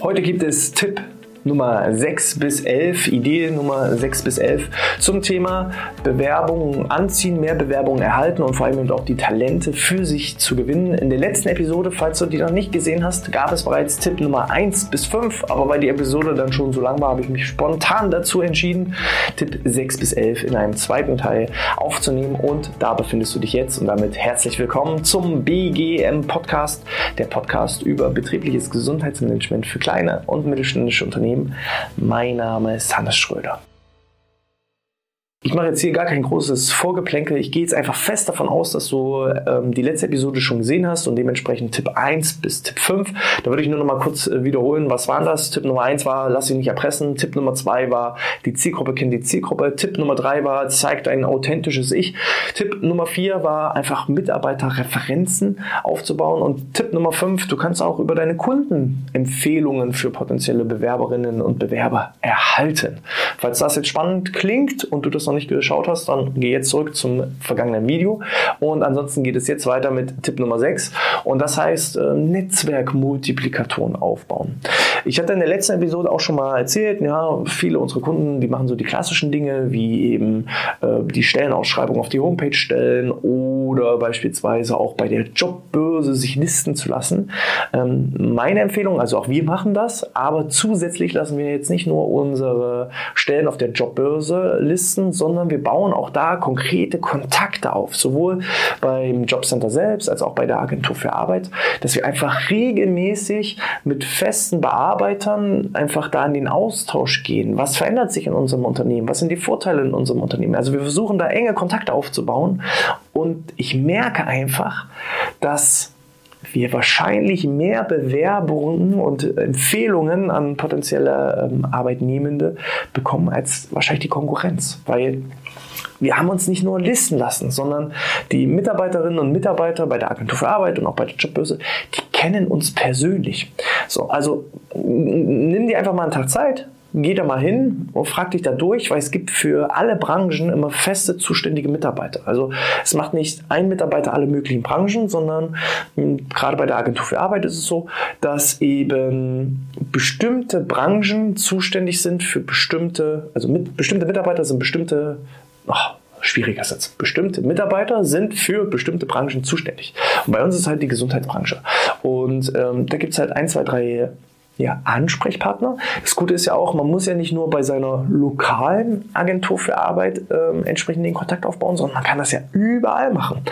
Heute gibt es Tipp Nummer 6 bis 11, Idee Nummer 6 bis 11 zum Thema Bewerbungen anziehen, mehr Bewerbungen erhalten und vor allem eben auch die Talente für sich zu gewinnen. In der letzten Episode, falls du die noch nicht gesehen hast, gab es bereits Tipp Nummer 1 bis 5, aber weil die Episode dann schon so lang war, habe ich mich spontan dazu entschieden, Tipp 6 bis 11 in einem zweiten Teil aufzunehmen und da befindest du dich jetzt und damit herzlich willkommen zum BGM Podcast, der Podcast über betriebliches Gesundheitsmanagement für kleine und mittelständische Unternehmen Unternehmen. Mein Name ist Hannes Schröder. Ich mache jetzt hier gar kein großes Vorgeplänkel. Ich gehe jetzt einfach fest davon aus, dass du ähm, die letzte Episode schon gesehen hast und dementsprechend Tipp 1 bis Tipp 5. Da würde ich nur noch mal kurz äh, wiederholen, was waren das? Tipp Nummer 1 war, lass dich nicht erpressen. Tipp Nummer 2 war, die Zielgruppe kennt die Zielgruppe. Tipp Nummer 3 war, zeig dein authentisches Ich. Tipp Nummer 4 war, einfach Mitarbeiterreferenzen aufzubauen. Und Tipp Nummer 5, du kannst auch über deine Kunden Empfehlungen für potenzielle Bewerberinnen und Bewerber erhalten. Falls das jetzt spannend klingt und du das noch nicht geschaut hast, dann geh jetzt zurück zum vergangenen Video. Und ansonsten geht es jetzt weiter mit Tipp Nummer 6. Und das heißt äh, Netzwerkmultiplikatoren aufbauen. Ich hatte in der letzten Episode auch schon mal erzählt, ja, viele unserer Kunden, die machen so die klassischen Dinge, wie eben äh, die Stellenausschreibung auf die Homepage stellen oder beispielsweise auch bei der Jobbörse sich listen zu lassen. Ähm, meine Empfehlung, also auch wir machen das, aber zusätzlich lassen wir jetzt nicht nur unsere Stellen auf der Jobbörse listen, sondern wir bauen auch da konkrete Kontakte auf, sowohl beim Jobcenter selbst als auch bei der Agentur für Arbeit, dass wir einfach regelmäßig mit festen Bearbeitern einfach da in den Austausch gehen. Was verändert sich in unserem Unternehmen? Was sind die Vorteile in unserem Unternehmen? Also wir versuchen da enge Kontakte aufzubauen und ich merke einfach, dass wir wahrscheinlich mehr Bewerbungen und Empfehlungen an potenzielle ähm, Arbeitnehmende bekommen als wahrscheinlich die Konkurrenz. Weil wir haben uns nicht nur listen lassen, sondern die Mitarbeiterinnen und Mitarbeiter bei der Agentur für Arbeit und auch bei der Jobbörse, die kennen uns persönlich. So, also nimm dir einfach mal einen Tag Zeit, geh da mal hin und frag dich da durch, weil es gibt für alle Branchen immer feste zuständige Mitarbeiter. Also es macht nicht ein Mitarbeiter alle möglichen Branchen, sondern hm, gerade bei der Agentur für Arbeit ist es so, dass eben bestimmte Branchen zuständig sind für bestimmte, also mit, bestimmte Mitarbeiter sind bestimmte, oh, schwieriger Satz. Bestimmte Mitarbeiter sind für bestimmte Branchen zuständig. Und bei uns ist halt die Gesundheitsbranche. Und ähm, da gibt es halt ein, zwei, drei ja, Ansprechpartner. Das Gute ist ja auch, man muss ja nicht nur bei seiner lokalen Agentur für Arbeit ähm, entsprechend den Kontakt aufbauen, sondern man kann das ja überall machen.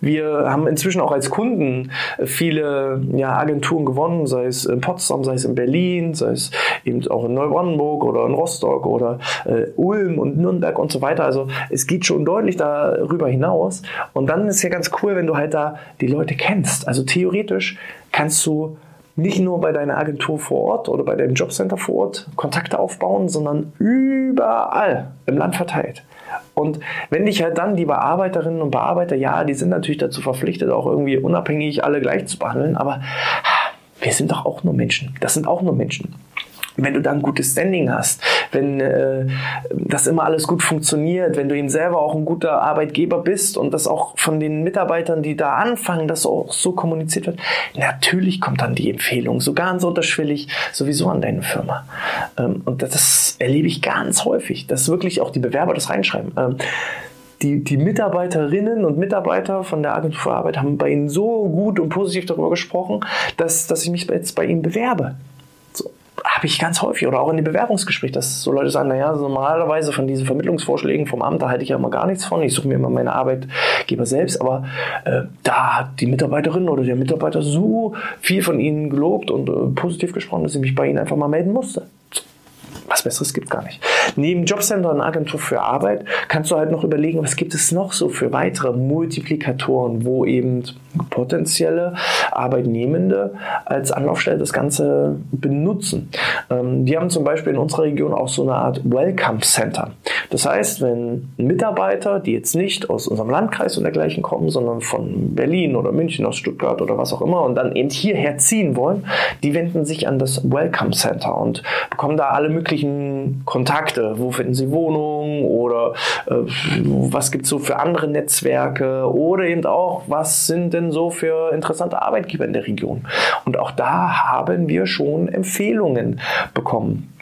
Wir haben inzwischen auch als Kunden viele ja, Agenturen gewonnen, sei es in Potsdam, sei es in Berlin, sei es eben auch in Neubrandenburg oder in Rostock oder äh, Ulm und Nürnberg und so weiter. Also es geht schon deutlich darüber hinaus. Und dann ist ja ganz cool, wenn du halt da die Leute kennst. Also theoretisch kannst du nicht nur bei deiner Agentur vor Ort oder bei deinem Jobcenter vor Ort Kontakte aufbauen, sondern überall im Land verteilt. Und wenn dich halt dann die Bearbeiterinnen und Bearbeiter, ja, die sind natürlich dazu verpflichtet, auch irgendwie unabhängig alle gleich zu behandeln, aber wir sind doch auch nur Menschen. Das sind auch nur Menschen wenn du dann ein gutes Standing hast, wenn äh, das immer alles gut funktioniert, wenn du eben selber auch ein guter Arbeitgeber bist und das auch von den Mitarbeitern, die da anfangen, das auch so kommuniziert wird, natürlich kommt dann die Empfehlung, sogar ganz unterschwellig sowieso an deine Firma. Ähm, und das erlebe ich ganz häufig, dass wirklich auch die Bewerber das reinschreiben. Ähm, die, die Mitarbeiterinnen und Mitarbeiter von der Agentur für Arbeit haben bei ihnen so gut und positiv darüber gesprochen, dass, dass ich mich jetzt bei ihnen bewerbe habe ich ganz häufig oder auch in den Bewerbungsgesprächen, dass so Leute sagen, naja, normalerweise von diesen Vermittlungsvorschlägen vom Amt, da halte ich ja immer gar nichts von. Ich suche mir immer meine Arbeitgeber selbst, aber äh, da hat die Mitarbeiterin oder der Mitarbeiter so viel von ihnen gelobt und äh, positiv gesprochen, dass ich mich bei ihnen einfach mal melden musste was Besseres gibt gar nicht. Neben Jobcenter und Agentur für Arbeit kannst du halt noch überlegen, was gibt es noch so für weitere Multiplikatoren, wo eben potenzielle Arbeitnehmende als Anlaufstelle das Ganze benutzen. Ähm, die haben zum Beispiel in unserer Region auch so eine Art Welcome Center. Das heißt, wenn Mitarbeiter, die jetzt nicht aus unserem Landkreis und dergleichen kommen, sondern von Berlin oder München, aus Stuttgart oder was auch immer und dann eben hierher ziehen wollen, die wenden sich an das Welcome Center und bekommen da alle möglichen Kontakte. Wo finden sie Wohnungen oder äh, was gibt es so für andere Netzwerke oder eben auch, was sind denn so für interessante Arbeitgeber in der Region. Und auch da haben wir schon Empfehlungen bekommen.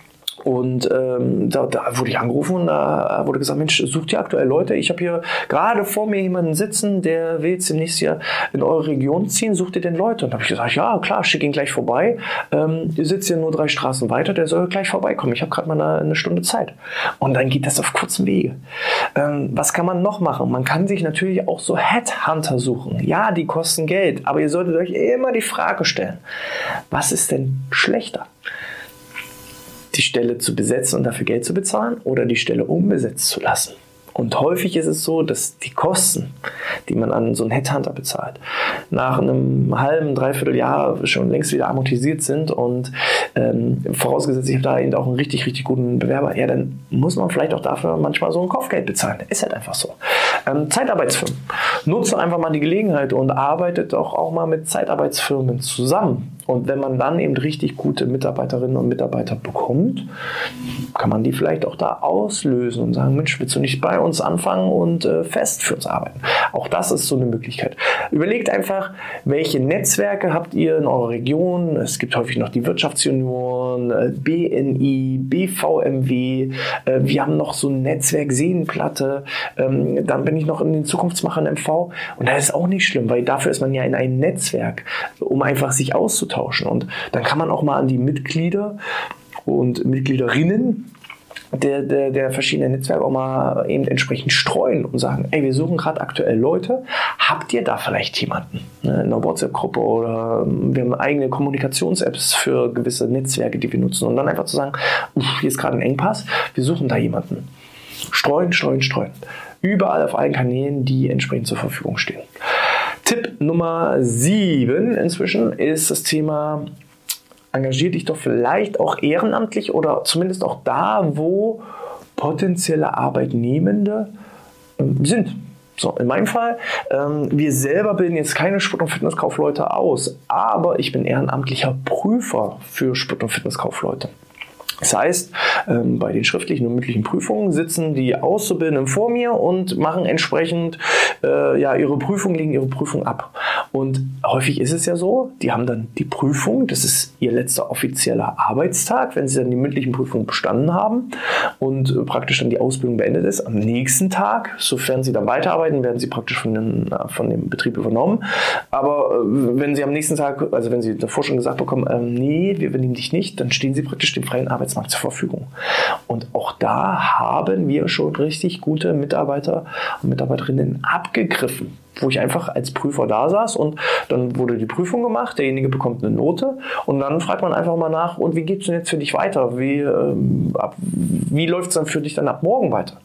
Und ähm, da, da wurde ich angerufen und da wurde gesagt, Mensch, sucht ihr aktuell Leute? Ich habe hier gerade vor mir jemanden sitzen, der will jetzt demnächst Jahr in eure Region ziehen. Sucht ihr denn Leute? Und da habe ich gesagt, ja, klar, schick ihn gleich vorbei. Ähm, ihr sitzt ja nur drei Straßen weiter, der soll gleich vorbeikommen. Ich habe gerade mal eine, eine, Stunde Zeit. Und dann geht das auf kurzem Wege. Ähm, was kann man noch machen? Man kann sich natürlich auch so Headhunter suchen. Ja, die kosten Geld, aber ihr solltet euch immer die Frage stellen, was ist denn schlechter? Die Stelle zu besetzen und dafür Geld zu bezahlen oder die Stelle unbesetzt zu lassen. Und häufig ist es so, dass die Kosten, die man an so einen Headhunter bezahlt, nach einem halben, dreiviertel Jahr schon längst wieder amortisiert sind und ähm, vorausgesetzt, ich habe da eben auch einen richtig, richtig guten Bewerber, ja, dann muss man vielleicht auch dafür manchmal so ein Kopfgeld bezahlen. Ist halt einfach so. Ähm, Zeitarbeitsfirmen. Nutze einfach mal die Gelegenheit und arbeitet doch auch mal mit Zeitarbeitsfirmen zusammen. Und wenn man dann eben richtig gute Mitarbeiterinnen und Mitarbeiter bekommt, kann man die vielleicht auch da auslösen und sagen, Mensch, willst du nicht bei uns anfangen und äh, fest für uns arbeiten? Auch das ist so eine Möglichkeit. Überlegt einfach, welche Netzwerke habt ihr in eurer Region? Es gibt häufig noch die Wirtschaftsunion, äh, BNI, BVMW. Äh, wir haben noch so ein Netzwerk Seenplatte. Ähm, dann bin ich noch in den Zukunftsmachern MV. Und das ist auch nicht schlimm, weil dafür ist man ja in einem Netzwerk, um einfach sich auszutauschen austauschen. Und dann kann man auch mal an die Mitglieder und Mitgliederinnen der, der, der verschiedenen Netzwerke auch mal eben entsprechend streuen und sagen, ey, wir suchen gerade aktuell Leute, habt ihr da vielleicht jemanden ne, in einer WhatsApp-Gruppe oder ähm, wir haben eigene Kommunikations-Apps für gewisse Netzwerke, die wir nutzen und dann einfach zu sagen, hier ist gerade ein Engpass, wir suchen da jemanden. Streuen, streuen, streuen. Überall auf allen Kanälen, die entsprechend zur Verfügung stehen. Nummer 7 inzwischen ist das Thema, engagier dich doch vielleicht auch ehrenamtlich oder zumindest auch da, wo potenzielle Arbeitnehmende ähm, sind. So, in meinem Fall, ähm, wir selber bilden jetzt keine Sport- und Fitnesskaufleute aus, aber ich bin ehrenamtlicher Prüfer für Sport- und Fitnesskaufleute. Das heißt, ähm, bei den schriftlichen und mündlichen Prüfungen sitzen die Auszubildenden vor mir und machen entsprechend äh, ja, ihre Prüfung, legen ihre Prüfung ab. Und häufig ist es ja so, die haben dann die Prüfung, das ist ihr letzter offizieller Arbeitstag, wenn sie dann die mündlichen Prüfungen bestanden haben und äh, praktisch dann die Ausbildung beendet ist. Am nächsten Tag, sofern sie dann weiterarbeiten, werden sie praktisch von, den, äh, von dem Betrieb übernommen. Aber äh, wenn sie am nächsten Tag, also wenn sie davor schon gesagt bekommen, äh, nee, wir übernehmen dich nicht, dann stehen sie praktisch dem freien Arbeitstag Arbeitsmarkt zur Verfügung. Und auch da haben wir schon richtig gute Mitarbeiter und Mitarbeiterinnen abgegriffen wo ich einfach als Prüfer da saß und dann wurde die Prüfung gemacht, derjenige bekommt eine Note und dann fragt man einfach mal nach, und wie geht es denn jetzt für dich weiter? Wie, ähm, wie läuft es dann für dich dann ab morgen weiter?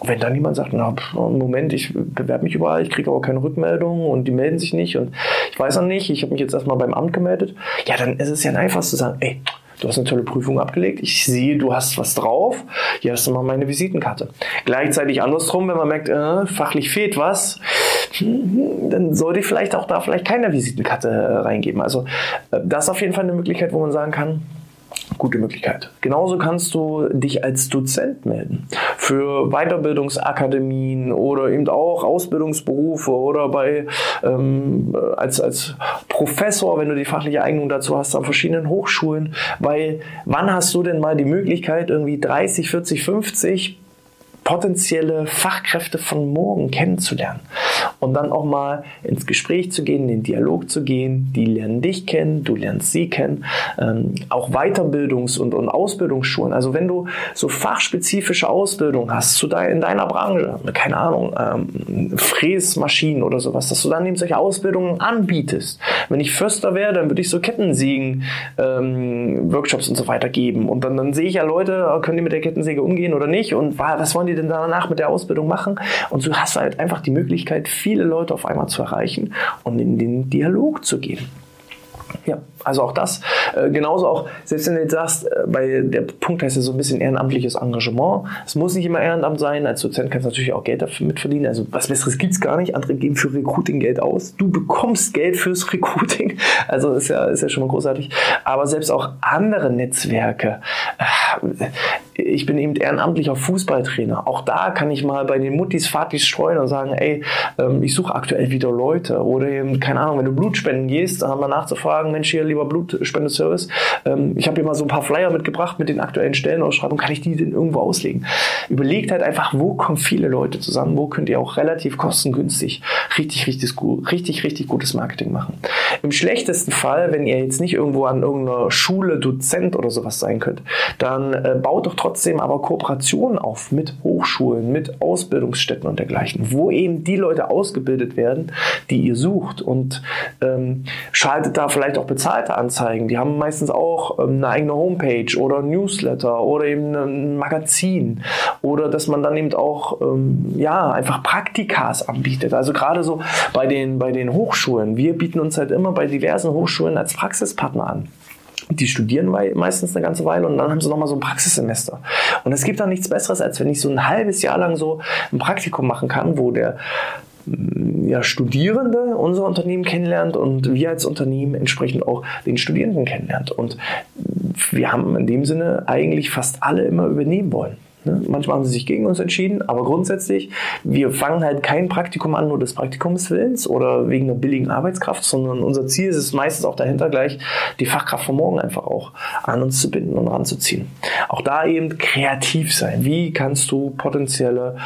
Und wenn dann jemand sagt, na, Moment, ich bewerbe mich überall, ich kriege aber keine Rückmeldung und die melden sich nicht und ich weiß noch nicht, ich habe mich jetzt erstmal beim Amt gemeldet, ja, dann ist es ja einfach zu sagen, ey, du hast eine tolle Prüfung abgelegt, ich sehe, du hast was drauf, hier hast du mal meine Visitenkarte. Gleichzeitig andersrum, wenn man merkt, äh, fachlich fehlt was, hm, dann sollte ich vielleicht auch da vielleicht keine Visitenkarte äh, reingeben. Also äh, das ist auf jeden Fall eine Möglichkeit, wo man sagen kann, gute Möglichkeit. Genauso kannst du dich als Dozent melden für Weiterbildungsakademien oder eben auch Ausbildungsberufe oder bei ähm, als, als Professor, wenn du die fachliche Eignung dazu hast, an verschiedenen Hochschulen. Weil wann hast du denn mal die Möglichkeit, irgendwie 30, 40, 50 potenzielle Fachkräfte von morgen kennenzulernen und dann auch mal ins Gespräch zu gehen, in den Dialog zu gehen. Die lernen dich kennen, du lernst sie kennen. Ähm, auch Weiterbildungs- und, und Ausbildungsschulen. Also wenn du so fachspezifische Ausbildung hast zu de in deiner Branche, keine Ahnung, ähm, Fräsmaschinen oder sowas, dass du dann eben solche Ausbildungen anbietest. Wenn ich Förster wäre, dann würde ich so Kettensägen, ähm, Workshops und so weiter geben. Und dann, dann sehe ich ja Leute, können die mit der Kettensäge umgehen oder nicht? Und was wollen die denn danach mit der Ausbildung machen? Und so hast du halt einfach die Möglichkeit, viele Leute auf einmal zu erreichen und in den Dialog zu gehen. Ja, also auch das Äh, genauso auch, selbst wenn du jetzt sagst, äh, bei der Punkt heißt ja so ein bisschen ehrenamtliches Engagement. Es muss nicht immer Ehrenamt sein. Als Dozent kannst du natürlich auch Geld dafür mitverdienen. Also was Besseres gibt es gar nicht. Andere geben für Recruiting Geld aus. Du bekommst Geld fürs Recruiting. Also ist ja, ist ja schon mal großartig. Aber selbst auch andere Netzwerke. Äh, ich bin eben ehrenamtlicher Fußballtrainer. Auch da kann ich mal bei den Muttis, Fatis streuen und sagen, ey, ähm, ich suche aktuell wieder Leute. Oder eben, keine Ahnung, wenn du Blutspenden gehst, dann haben wir nachzufragen, Mensch, hier lieber Blutspendeservice. Ähm, ich habe hier mal so ein paar Flyer mitgebracht mit den aktuellen Stellenausschreibungen. Kann ich die denn irgendwo auslegen? Überlegt halt einfach, wo kommen viele Leute zusammen? Wo könnt ihr auch relativ kostengünstig richtig, richtig, gut, richtig, richtig gutes Marketing machen? Im schlechtesten Fall, wenn ihr jetzt nicht irgendwo an irgendeiner Schule Dozent oder sowas sein könnt, dann äh, baut doch trotzdem aber Kooperationen auf mit Hochschulen, mit Ausbildungsstätten und dergleichen, wo eben die Leute ausgebildet werden, die ihr sucht und ähm, schaltet da vielleicht auch bezahlte Anzeigen. Die haben meistens auch ähm, eine eigene Homepage oder Newsletter oder eben ein Magazin oder dass man dann eben auch ähm, ja einfach Praktikas anbietet. Also gerade so bei den bei den Hochschulen. Wir bieten uns halt immer bei diversen Hochschulen als Praxispartner an die studieren meistens eine ganze Weile und dann haben sie nochmal so ein Praxissemester. Und es gibt da nichts Besseres, als wenn ich so ein halbes Jahr lang so ein Praktikum machen kann, wo der ja, Studierende unser Unternehmen kennenlernt und wir als Unternehmen entsprechend auch den Studierenden kennenlernt. Und wir haben in dem Sinne eigentlich fast alle immer übernehmen wollen. Ne? Manchmal haben sie sich gegen uns entschieden, aber grundsätzlich, wir fangen halt kein Praktikum an, nur des Praktikumswillens oder wegen einer billigen Arbeitskraft, sondern unser Ziel ist es meistens auch dahinter gleich, die Fachkraft von morgen einfach auch an uns zu binden und ranzuziehen. Auch da eben kreativ sein. Wie kannst du potenzielle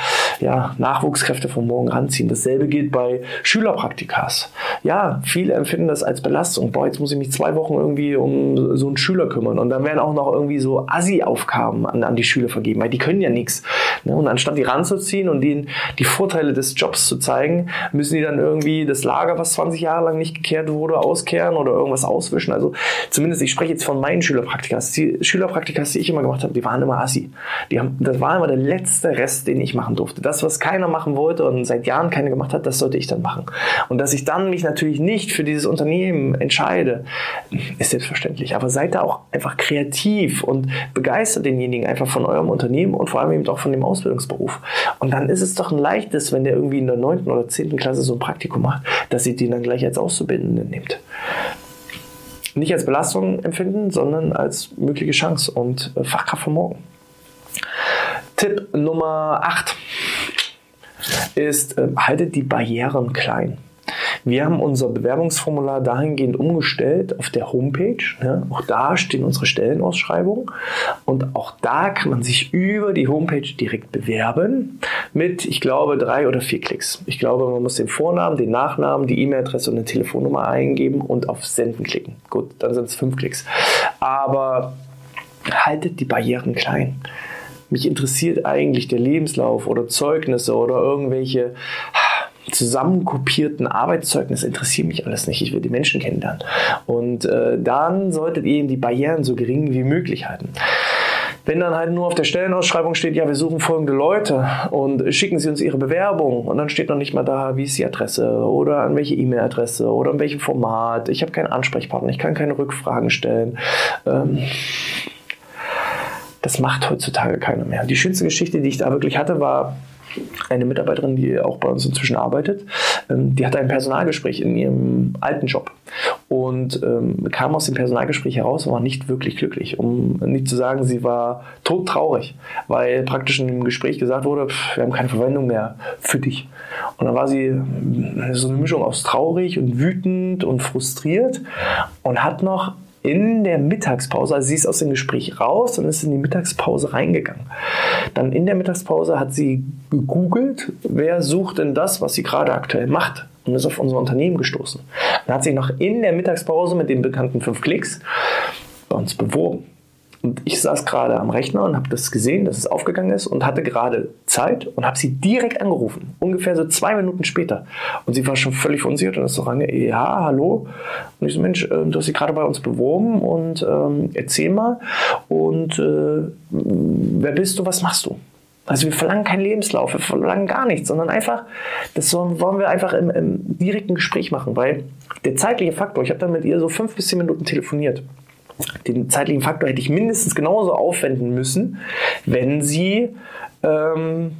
ja, Nachwuchskräfte von morgen ranziehen? Dasselbe gilt bei Schülerpraktikas. Ja, viele empfinden das als Belastung. Boah, jetzt muss ich mich zwei Wochen irgendwie um so einen Schüler kümmern und dann werden auch noch irgendwie so Assi-Aufgaben an, an die Schüler vergeben, weil die können ja nichts. Ne? Und anstatt die ranzuziehen und ihnen die Vorteile des Jobs zu zeigen, müssen die dann irgendwie das Lager, was 20 Jahre lang nicht gekehrt wurde, auskehren oder irgendwas auswischen. Also zumindest, ich spreche jetzt von meinen Schülerpraktikas. Die Schülerpraktikas, die ich immer gemacht habe, die waren immer assi. Die haben, das war immer der letzte Rest, den ich machen durfte. Das, was keiner machen wollte und seit Jahren keiner gemacht hat, das sollte ich dann machen. Und dass ich dann mich natürlich nicht für dieses Unternehmen entscheide, ist selbstverständlich. Aber seid da auch einfach kreativ und begeistert denjenigen einfach von eurem Unternehmen und vor allem eben auch von dem Ausbildungsberuf. Und dann ist es doch ein leichtes, wenn der irgendwie in der 9. oder 10. Klasse so ein Praktikum macht, dass ihr den dann gleich als Auszubildenden nehmt. Nicht als Belastung empfinden, sondern als mögliche Chance und äh, Fachkraft von morgen. Tipp Nummer 8 ist, äh, haltet die Barrieren klein. Wir haben unser Bewerbungsformular dahingehend umgestellt auf der Homepage. Ja, auch da stehen unsere Stellenausschreibungen und auch da kann man sich über die Homepage direkt bewerben mit, ich glaube, drei oder vier Klicks. Ich glaube, man muss den Vornamen, den Nachnamen, die E-Mail-Adresse und eine Telefonnummer eingeben und auf Senden klicken. Gut, dann sind es fünf Klicks. Aber haltet die Barrieren klein mich interessiert eigentlich der Lebenslauf oder Zeugnisse oder irgendwelche zusammenkopierten Arbeitszeugnisse interessiert mich alles nicht. Ich will die Menschen kennenlernen. Und äh, dann solltet ihr eben die Barrieren so gering wie möglich halten. Wenn dann halt nur auf der Stellenausschreibung steht, ja, wir suchen folgende Leute und schicken Sie uns Ihre Bewerbung und dann steht noch nicht mal da, wie ist die Adresse oder an welche E-Mail-Adresse oder in welchem Format. Ich habe keinen Ansprechpartner, ich kann keine Rückfragen stellen. Ähm, das macht heutzutage keiner mehr. Die schönste Geschichte, die ich da wirklich hatte, war eine Mitarbeiterin, die auch bei uns inzwischen arbeitet, ähm, die hatte ein Personalgespräch in ihrem alten Job und ähm, kam aus dem Personalgespräch heraus und war nicht wirklich glücklich. Um nicht zu sagen, sie war todtraurig, weil praktisch in dem Gespräch gesagt wurde, pff, wir haben keine Verwendung mehr für dich. Und dann war sie äh, so eine Mischung aus traurig und wütend und frustriert und hat noch in der Mittagspause, also sie ist aus dem Gespräch raus und ist in die Mittagspause reingegangen. Dann in der Mittagspause hat sie gegoogelt, wer sucht denn das, was sie gerade aktuell macht und ist auf unser Unternehmen gestoßen. Dann hat sie noch in der Mittagspause mit den bekannten fünf Klicks bei uns beworben. Und ich saß gerade am Rechner und habe das gesehen, dass es aufgegangen ist und hatte gerade Zeit und habe sie direkt angerufen. Ungefähr so zwei Minuten später. Und sie war schon völlig verunsichert und ist so range, ja, hallo. Und ich so, Mensch, äh, du hast dich gerade bei uns beworben und ähm, erzähl mal. Und äh, wer bist du, was machst du? Also wir verlangen keinen Lebenslauf, wir verlangen gar nichts, sondern einfach, das wollen wir einfach im, im direkten Gespräch machen, weil der zeitliche Faktor, ich habe dann mit ihr so fünf bis zehn Minuten telefoniert. Den zeitlichen Faktor hätte ich mindestens genauso aufwenden müssen, wenn sie ähm,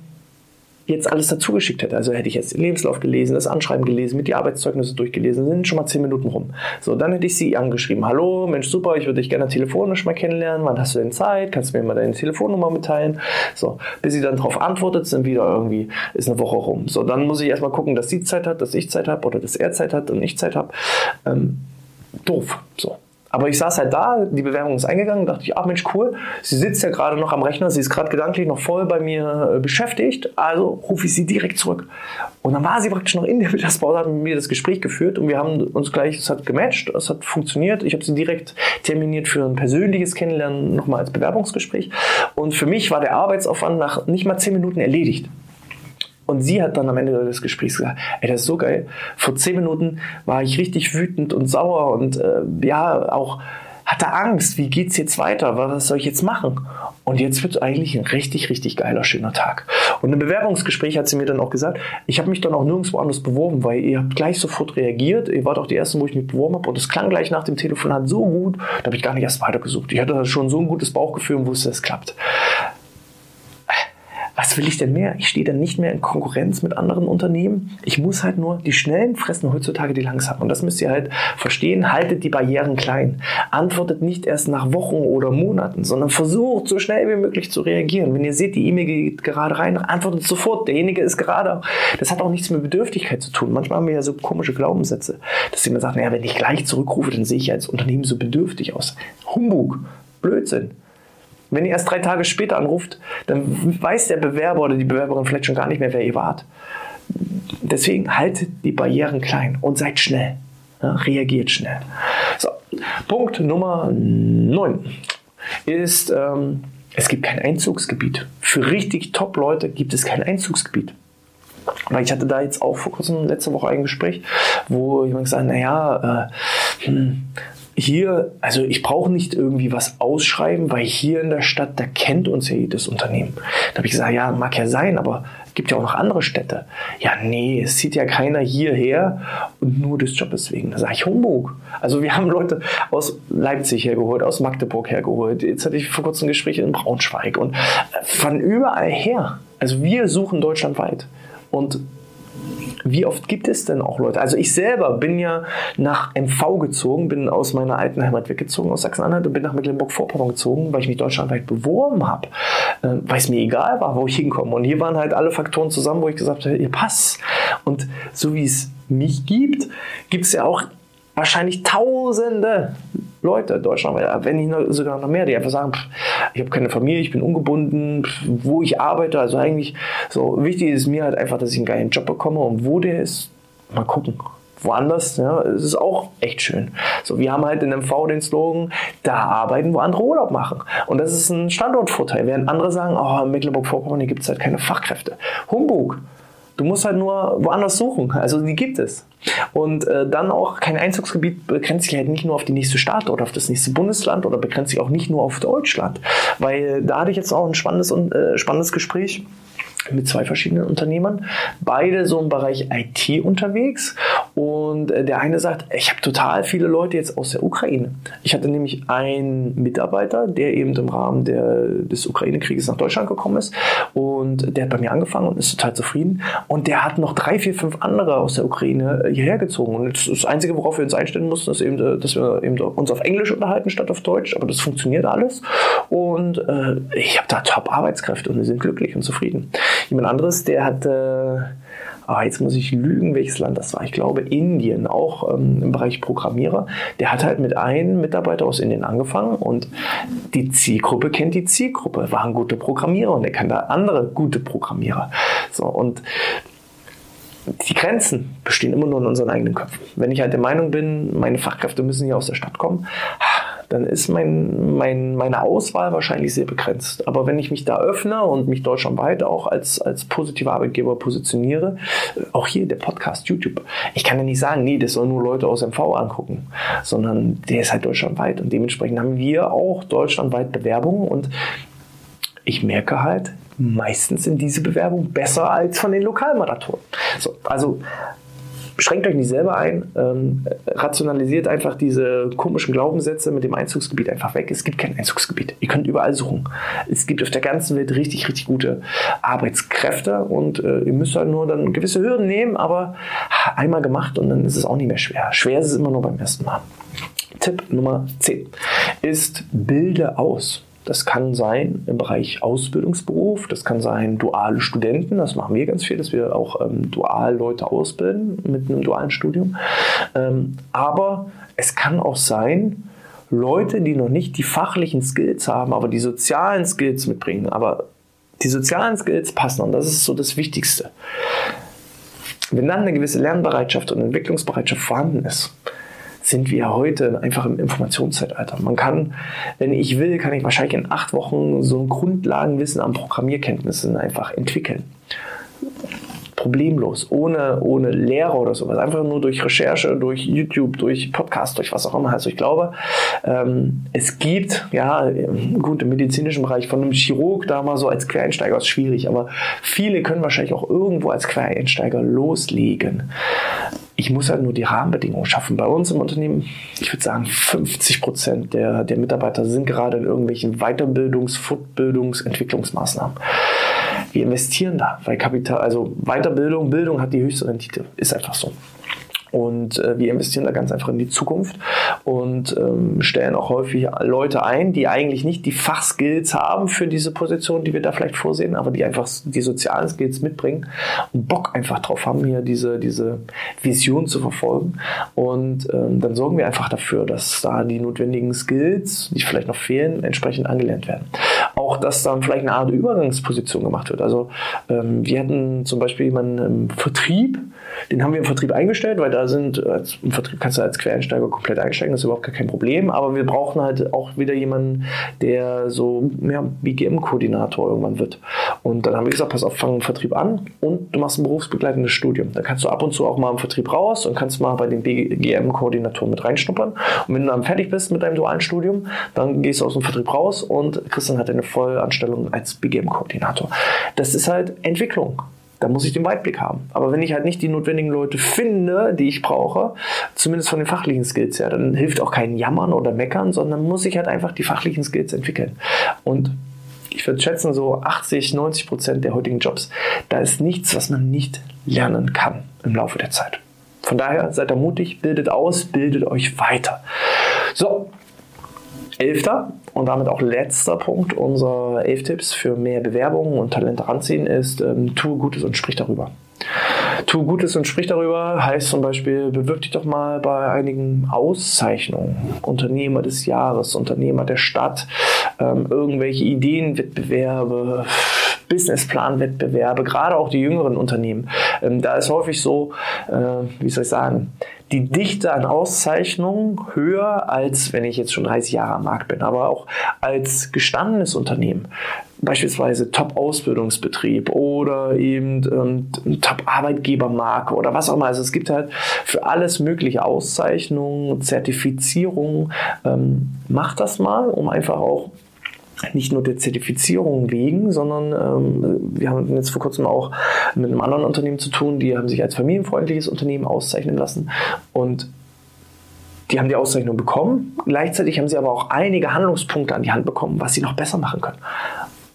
jetzt alles dazu geschickt hätte. Also hätte ich jetzt den Lebenslauf gelesen, das Anschreiben gelesen, mit die Arbeitszeugnisse durchgelesen, sind schon mal zehn Minuten rum. So, dann hätte ich sie angeschrieben. Hallo, Mensch, super, ich würde dich gerne telefonisch mal kennenlernen. Wann hast du denn Zeit? Kannst du mir mal deine Telefonnummer mitteilen? So, bis sie dann darauf antwortet, sind wieder irgendwie, ist eine Woche rum. So, dann muss ich erstmal gucken, dass sie Zeit hat, dass ich Zeit habe oder dass er Zeit hat und ich Zeit habe. Ähm, doof. So. Aber ich saß halt da, die Bewerbung ist eingegangen, dachte ich, ach Mensch, cool, sie sitzt ja gerade noch am Rechner, sie ist gerade gedanklich noch voll bei mir äh, beschäftigt, also rufe ich sie direkt zurück. Und dann war sie praktisch noch in der Mittagspause, hat mit mir das Gespräch geführt und wir haben uns gleich, es hat gematcht, es hat funktioniert. Ich habe sie direkt terminiert für ein persönliches Kennenlernen, nochmal als Bewerbungsgespräch. Und für mich war der Arbeitsaufwand nach nicht mal zehn Minuten erledigt. Und sie hat dann am Ende des Gesprächs gesagt, ey, das ist so geil. Vor zehn Minuten war ich richtig wütend und sauer und äh, ja, auch hatte Angst, wie geht's jetzt weiter? Was soll ich jetzt machen? Und jetzt wird eigentlich ein richtig, richtig geiler, schöner Tag. Und im Bewerbungsgespräch hat sie mir dann auch gesagt, ich habe mich dann auch nirgendwo anders beworben, weil ihr habt gleich sofort reagiert. Ihr wart auch die Ersten, wo ich mich beworben habe. Und es klang gleich nach dem Telefonat so gut, da habe ich gar nicht erst weitergesucht. Ich hatte schon so ein gutes Bauchgefühl und wusste, es klappt was will ich denn mehr? Ich stehe dann nicht mehr in Konkurrenz mit anderen Unternehmen. Ich muss halt nur, die Schnellen fressen heutzutage die langsamen. Und das müsst ihr halt verstehen. Haltet die Barrieren klein. Antwortet nicht erst nach Wochen oder Monaten, sondern versucht so schnell wie möglich zu reagieren. Wenn ihr seht, die E-Mail geht gerade rein, antwortet sofort. Derjenige ist gerade, das hat auch nichts mit Bedürftigkeit zu tun. Manchmal haben wir ja so komische Glaubenssätze, dass jemand sagt, naja, wenn ich gleich zurückrufe, dann sehe ich als Unternehmen so bedürftig aus. Humbug. Blödsinn. Wenn ihr erst drei Tage später anruft, dann weiß der Bewerber oder die Bewerberin vielleicht schon gar nicht mehr, wer ihr wart. Deswegen haltet die Barrieren klein und seid schnell. Ja, reagiert schnell. So, Punkt Nummer 9 ist, ähm, es gibt kein Einzugsgebiet. Für richtig Top-Leute gibt es kein Einzugsgebiet. Weil ich hatte da jetzt auch vor kurzem letzte Woche ein Gespräch, wo jemand gesagt hat, naja, äh, hm, hier, also ich brauche nicht irgendwie was ausschreiben, weil hier in der Stadt, da kennt uns ja jedes Unternehmen. Da habe ich gesagt, ja, mag ja sein, aber es gibt ja auch noch andere Städte. Ja, nee, es zieht ja keiner hierher und nur des Jobs wegen. Da sage ich Humbug. Also wir haben Leute aus Leipzig hergeholt, aus Magdeburg hergeholt. Jetzt hatte ich vor kurzem ein Gespräch in Braunschweig und von überall her. Also wir suchen deutschlandweit. Und wie oft gibt es denn auch Leute? Also ich selber bin ja nach MV gezogen, bin aus meiner alten Heimat weggezogen, aus Sachsen-Anhalt und bin nach Mecklenburg-Vorpommern gezogen, weil ich mich deutschlandweit beworben habe, äh, weil es mir egal war, wo ich hinkomme. Und hier waren halt alle Faktoren zusammen, wo ich gesagt habe, ihr passt. Und so wie es mich gibt, gibt es ja auch wahrscheinlich Tausende Leute in Deutschland, wenn nicht sogar noch mehr, die einfach sagen, pff, ich habe keine Familie, ich bin ungebunden, pff, wo ich arbeite. Also eigentlich so wichtig ist mir halt einfach, dass ich einen geilen Job bekomme und wo der ist, mal gucken. Woanders, ja, es ist auch echt schön. So, wir haben halt in MV den Slogan, da arbeiten, wo andere Urlaub machen. Und das ist ein Standortvorteil. Während andere sagen, oh, in Mecklenburg-Vorpommern, gibt es halt keine Fachkräfte. Humbug. Du musst halt nur woanders suchen. Also die gibt es. Und äh, dann auch kein Einzugsgebiet begrenzt sich halt nicht nur auf die nächste Stadt oder auf das nächste Bundesland oder begrenzt sich auch nicht nur auf Deutschland. Weil da hatte ich jetzt auch ein spannendes, äh, spannendes Gespräch mit zwei verschiedenen Unternehmern, beide so im Bereich IT unterwegs. Und äh, der eine sagt, ich habe total viele Leute jetzt aus der Ukraine. Ich hatte nämlich einen Mitarbeiter, der eben im Rahmen der, des Ukraine-Krieges nach Deutschland gekommen ist. Und der hat bei mir angefangen und ist total zufrieden. Und der hat noch drei, vier, fünf andere aus der Ukraine äh, hierher gezogen. Und das Einzige, worauf wir uns einstellen mussten, ist eben, äh, dass wir eben uns auf Englisch unterhalten statt auf Deutsch, aber das funktioniert alles. Und äh, ich habe da top Arbeitskräfte und wir sind glücklich und zufrieden. Jemand anderes, der hatte, ah, jetzt muss ich lügen, welches Land das war. Ich glaube Indien, auch ähm, im Bereich Programmierer. Der hat halt mit einem Mitarbeiter aus Indien angefangen und die Zielgruppe kennt die Zielgruppe, war ein guter Programmierer und er kann da andere gute Programmierer. So und die Grenzen bestehen immer nur in unseren eigenen Köpfen. Wenn ich halt der Meinung bin, meine Fachkräfte müssen hier aus der Stadt kommen, dann ist mein, mein, meine Auswahl wahrscheinlich sehr begrenzt. Aber wenn ich mich da öffne und mich deutschlandweit auch als, als positiver Arbeitgeber positioniere, äh, auch hier der Podcast, YouTube, ich kann ja nicht sagen, nee, das sollen nur Leute aus MV angucken, sondern der ist halt deutschlandweit und dementsprechend haben wir auch deutschlandweit Bewerbungen und ich merke halt, meistens sind diese Bewerbungen besser als von den Lokalmaratonen. So, also schränkt euch nicht selber ein, ähm, rationalisiert einfach diese komischen Glaubenssätze mit dem Einzugsgebiet einfach weg. Es gibt kein Einzugsgebiet. Ihr könnt überall suchen. Es gibt auf der ganzen Welt richtig, richtig gute Arbeitskräfte und äh, ihr müsst halt nur dann gewisse Hürden nehmen, aber einmal gemacht und dann ist es auch nicht mehr schwer. Schwer ist es immer nur beim ersten Mal. Tipp Nummer 10 ist bilde aus. Das kann sein im Bereich Ausbildungsberuf, das kann sein duale Studenten, das machen wir ganz viel, dass wir auch ähm, dual Leute ausbilden mit einem dualen Studium. Ähm, aber es kann auch sein, Leute, die noch nicht die fachlichen Skills haben, aber die sozialen Skills mitbringen, aber die sozialen Skills passen und das ist so das Wichtigste. Wenn dann eine gewisse Lernbereitschaft und Entwicklungsbereitschaft vorhanden ist, sind wir heute einfach im Informationszeitalter. Man kann, wenn ich will, kann ich wahrscheinlich in acht Wochen so ein Grundlagenwissen an Programmierkenntnissen einfach entwickeln problemlos, ohne, ohne Lehre oder sowas. Einfach nur durch Recherche, durch YouTube, durch Podcast, durch was auch immer. Also ich glaube, ähm, es gibt, ja, gut, im medizinischen Bereich von einem Chirurg da mal so als Quereinsteiger ist schwierig, aber viele können wahrscheinlich auch irgendwo als Quereinsteiger loslegen. Ich muss halt nur die Rahmenbedingungen schaffen. Bei uns im Unternehmen, ich würde sagen, 50 Prozent der, der Mitarbeiter sind gerade in irgendwelchen Weiterbildungs-, Fortbildungs-, Entwicklungsmaßnahmen. Wir investieren da, weil Kapital, also Weiterbildung, Bildung hat die höchste Rendite. Ist einfach so. Und äh, wir investieren da ganz einfach in die Zukunft und ähm, stellen auch häufig Leute ein, die eigentlich nicht die Fachskills haben für diese Position, die wir da vielleicht vorsehen, aber die einfach die sozialen Skills mitbringen und Bock einfach drauf haben, hier diese, diese Vision zu verfolgen. Und ähm, dann sorgen wir einfach dafür, dass da die notwendigen Skills, die vielleicht noch fehlen, entsprechend angelernt werden. Auch, dass dann vielleicht eine Art Übergangsposition gemacht wird. Also ähm, wir hatten zum Beispiel jemanden im Vertrieb, den haben wir im Vertrieb eingestellt, weil da sind, als, im Vertrieb kannst du als Quereinsteiger komplett einsteigen, das ist überhaupt gar kein Problem. Aber wir brauchen halt auch wieder jemanden, der so ja, BGM-Koordinator irgendwann wird. Und dann haben wir gesagt, pass auf, fang einen Vertrieb an und du machst ein berufsbegleitendes Studium. Da kannst du ab und zu auch mal im Vertrieb raus und kannst mal bei den BGM-Koordinatoren mit reinschnuppern. Und wenn du dann fertig bist mit deinem dualen Studium, dann gehst du aus dem Vertrieb raus und kriegst dann halt eine Vollanstellung als BGM-Koordinator. Das ist halt Entwicklung da muss ich den Weitblick haben. Aber wenn ich halt nicht die notwendigen Leute finde, die ich brauche, zumindest von den fachlichen Skills her, dann hilft auch kein Jammern oder Meckern, sondern muss ich halt einfach die fachlichen Skills entwickeln. Und ich würde schätzen, so 80, 90 Prozent der heutigen Jobs, da ist nichts, was man nicht lernen kann im Laufe der Zeit. Von daher seid da mutig, bildet aus, bildet euch weiter. So, elfter und damit auch letzter Punkt unserer elf Tipps für mehr Bewerbungen und Talente ranziehen ist, ähm, tue Gutes und sprich darüber. Tu Gutes und sprich darüber heißt zum Beispiel, bewirb dich doch mal bei einigen Auszeichnungen. Unternehmer des Jahres, Unternehmer der Stadt, ähm, irgendwelche Ideenwettbewerbe, Businessplanwettbewerbe, gerade auch die jüngeren Unternehmen. Ähm, da ist häufig so, äh, wie soll ich sagen, die Dichte an Auszeichnungen höher, als wenn ich jetzt schon 30 Jahre am Markt bin, aber auch als gestandenes Unternehmen. Beispielsweise Top-Ausbildungsbetrieb oder eben ähm, Top-Arbeitgebermarke oder was auch immer. Also es gibt halt für alles mögliche Auszeichnungen, Zertifizierungen. Ähm, macht das mal, um einfach auch nicht nur der Zertifizierung wegen, sondern ähm, wir haben jetzt vor kurzem auch mit einem anderen Unternehmen zu tun, die haben sich als familienfreundliches Unternehmen auszeichnen lassen und die haben die Auszeichnung bekommen. Gleichzeitig haben sie aber auch einige Handlungspunkte an die Hand bekommen, was sie noch besser machen können.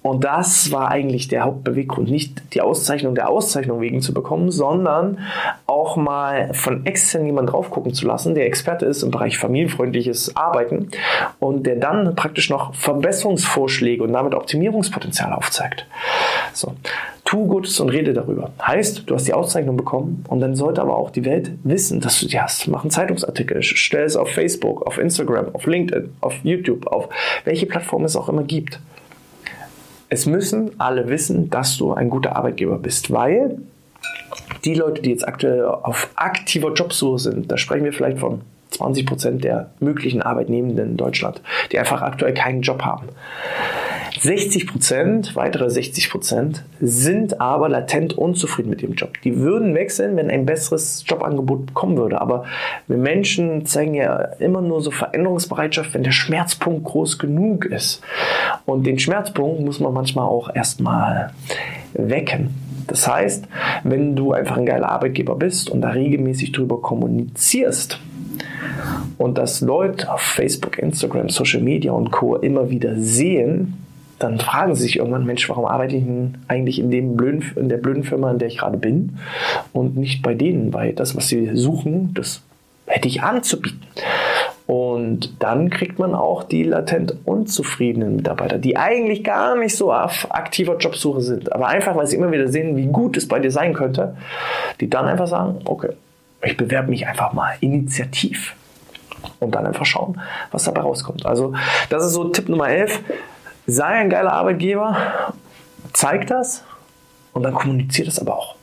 Und das war eigentlich der Hauptbeweggrund, nicht die Auszeichnung der Auszeichnung wegen zu bekommen, sondern auch mal von extern jemanden drauf gucken zu lassen, der Experte ist im Bereich familienfreundliches Arbeiten und der dann praktisch noch Verbesserungsvorschläge und damit Optimierungspotenzial aufzeigt. So. Tu Gutes und rede darüber. Heißt, du hast die Auszeichnung bekommen und dann sollte aber auch die Welt wissen, dass du die hast. Mach einen Zeitungsartikel, stell es auf Facebook, auf Instagram, auf LinkedIn, auf YouTube, auf welche Plattform es auch immer gibt es müssen alle wissen, dass du ein guter Arbeitgeber bist, weil die Leute, die jetzt aktuell auf aktiver Jobsuche sind, da sprechen wir vielleicht von 20 Prozent der möglichen Arbeitnehmenden in Deutschland, die einfach aktuell keinen Job haben. 60 Prozent, weitere 60 Prozent, sind aber latent unzufrieden mit ihrem Job. Die würden wechseln, wenn ein besseres Jobangebot kommen würde. Aber wir Menschen zeigen ja immer nur so Veränderungsbereitschaft, wenn der Schmerzpunkt groß genug ist. Und den Schmerzpunkt muss man manchmal auch erstmal wecken. Das heißt, wenn du einfach ein geiler Arbeitgeber bist und da regelmäßig drüber kommunizierst, und das Leute auf Facebook, Instagram, Social Media und Co. immer wieder sehen, dann fragen sie sich irgendwann, Mensch, warum arbeite ich denn eigentlich in, dem blöden, in der blöden Firma, in der ich gerade bin und nicht bei denen, weil das, was sie suchen, das hätte ich anzubieten. Und dann kriegt man auch die latent unzufriedenen Mitarbeiter, die eigentlich gar nicht so auf aktiver Jobsuche sind, aber einfach, weil sie immer wieder sehen, wie gut es bei dir sein könnte, die dann einfach sagen, okay, ich bewerbe mich einfach mal initiativ und dann einfach schauen, was dabei rauskommt. Also das ist so Tipp Nummer 11. Sei ein geiler Arbeitgeber, zeig das und dann kommuniziert es aber auch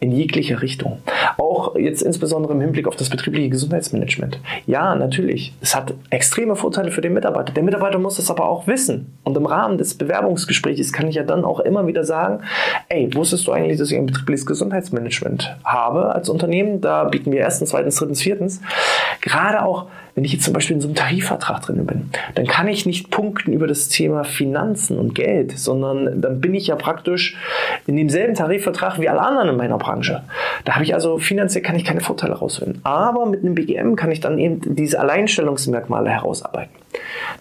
in jeglicher Richtung. Auch jetzt insbesondere im Hinblick auf das betriebliche Gesundheitsmanagement. Ja, natürlich, es hat extreme Vorteile für den Mitarbeiter. Der Mitarbeiter muss es aber auch wissen. Und im Rahmen des Bewerbungsgesprächs kann ich ja dann auch immer wieder sagen, ey, wusstest du eigentlich, dass ich ein betriebliches Gesundheitsmanagement habe als Unternehmen? Da bieten wir erstens, zweitens, drittens, viertens. Gerade auch wenn ich jetzt zum Beispiel in so einem Tarifvertrag drin bin, dann kann ich nicht punkten über das Thema Finanzen und Geld, sondern dann bin ich ja praktisch in demselben Tarifvertrag wie alle anderen in meiner Branche. Da habe ich also finanziell kann ich keine Vorteile rausholen. Aber mit einem BGM kann ich dann eben diese Alleinstellungsmerkmale herausarbeiten.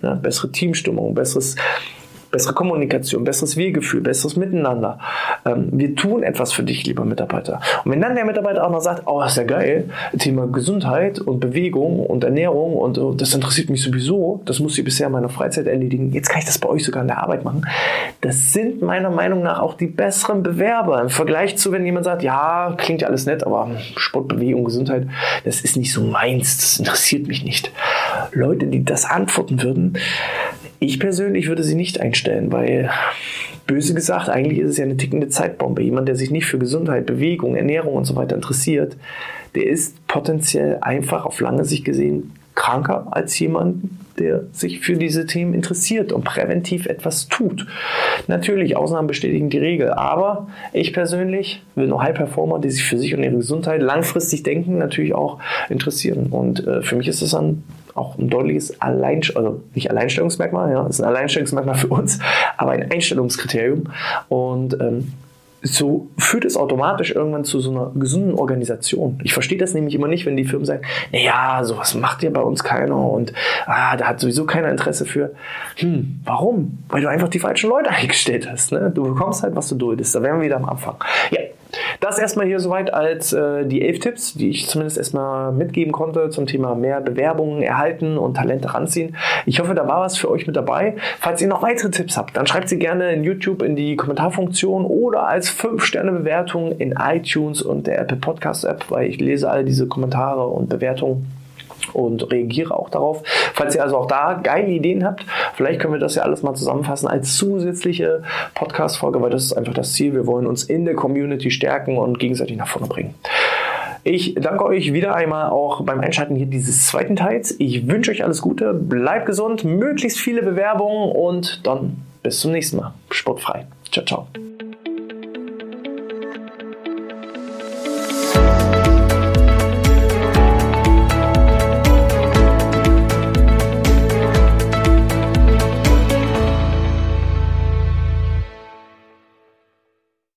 Ne, bessere Teamstimmung, besseres bessere Kommunikation, besseres Wir-Gefühl, besseres Miteinander. Ähm, wir tun etwas für dich, lieber Mitarbeiter. Und wenn dann der Mitarbeiter auch noch sagt, oh, ist ja geil, Thema Gesundheit und Bewegung und Ernährung und oh, das interessiert mich sowieso, das muss ich bisher in meiner Freizeit erledigen, jetzt kann ich das bei euch sogar in der Arbeit machen. Das sind meiner Meinung nach auch die besseren Bewerber im Vergleich zu, wenn jemand sagt, ja, klingt ja alles nett, aber Sport, Bewegung, Gesundheit, das ist nicht so meins, das interessiert mich nicht. Leute, die das antworten würden, ich persönlich würde sie nicht einstellen, weil böse gesagt, eigentlich ist es ja eine tickende Zeitbombe. Jemand, der sich nicht für Gesundheit, Bewegung, Ernährung und so weiter interessiert, der ist potenziell einfach auf lange Sicht gesehen kranker als jemand, der sich für diese Themen interessiert und präventiv etwas tut. Natürlich, Ausnahmen bestätigen die Regel, aber ich persönlich will nur High Performer, die sich für sich und ihre Gesundheit langfristig denken, natürlich auch interessieren. Und äh, für mich ist es dann auch ein deutliches Allein, also nicht Alleinstellungsmerkmal, ja, ist ein Alleinstellungsmerkmal für uns, aber ein Einstellungskriterium. Und ähm, so führt es automatisch irgendwann zu so einer gesunden Organisation. Ich verstehe das nämlich immer nicht, wenn die Firmen sagen, naja, sowas macht ja bei uns keiner und ah, da hat sowieso keiner Interesse für. Hm, warum? Weil du einfach die falschen Leute eingestellt hast. Ne? Du bekommst halt, was du duldest. Da wären wir wieder am Anfang. Ja, das erstmal hier soweit als äh, die elf Tipps, die ich zumindest erstmal mitgeben konnte zum Thema mehr Bewerbungen erhalten und Talente ranziehen. Ich hoffe, da war was für euch mit dabei. Falls ihr noch weitere Tipps habt, dann schreibt sie gerne in YouTube in die Kommentarfunktion oder als 5-Sterne-Bewertung in iTunes und der Apple Podcast App, weil ich lese all diese Kommentare und Bewertungen und reagiere auch darauf. Falls ihr also auch da geile Ideen habt, vielleicht können wir das ja alles mal zusammenfassen als zusätzliche Podcast-Folge, weil das ist einfach das Ziel. Wir wollen uns in der Community stärken und gegenseitig nach vorne bringen. Ich danke euch wieder einmal auch beim Einschalten hier dieses zweiten Teils. Ich wünsche euch alles Gute, bleibt gesund, möglichst viele Bewerbungen und dann bis zum nächsten Mal. Sportfrei. Ciao, ciao.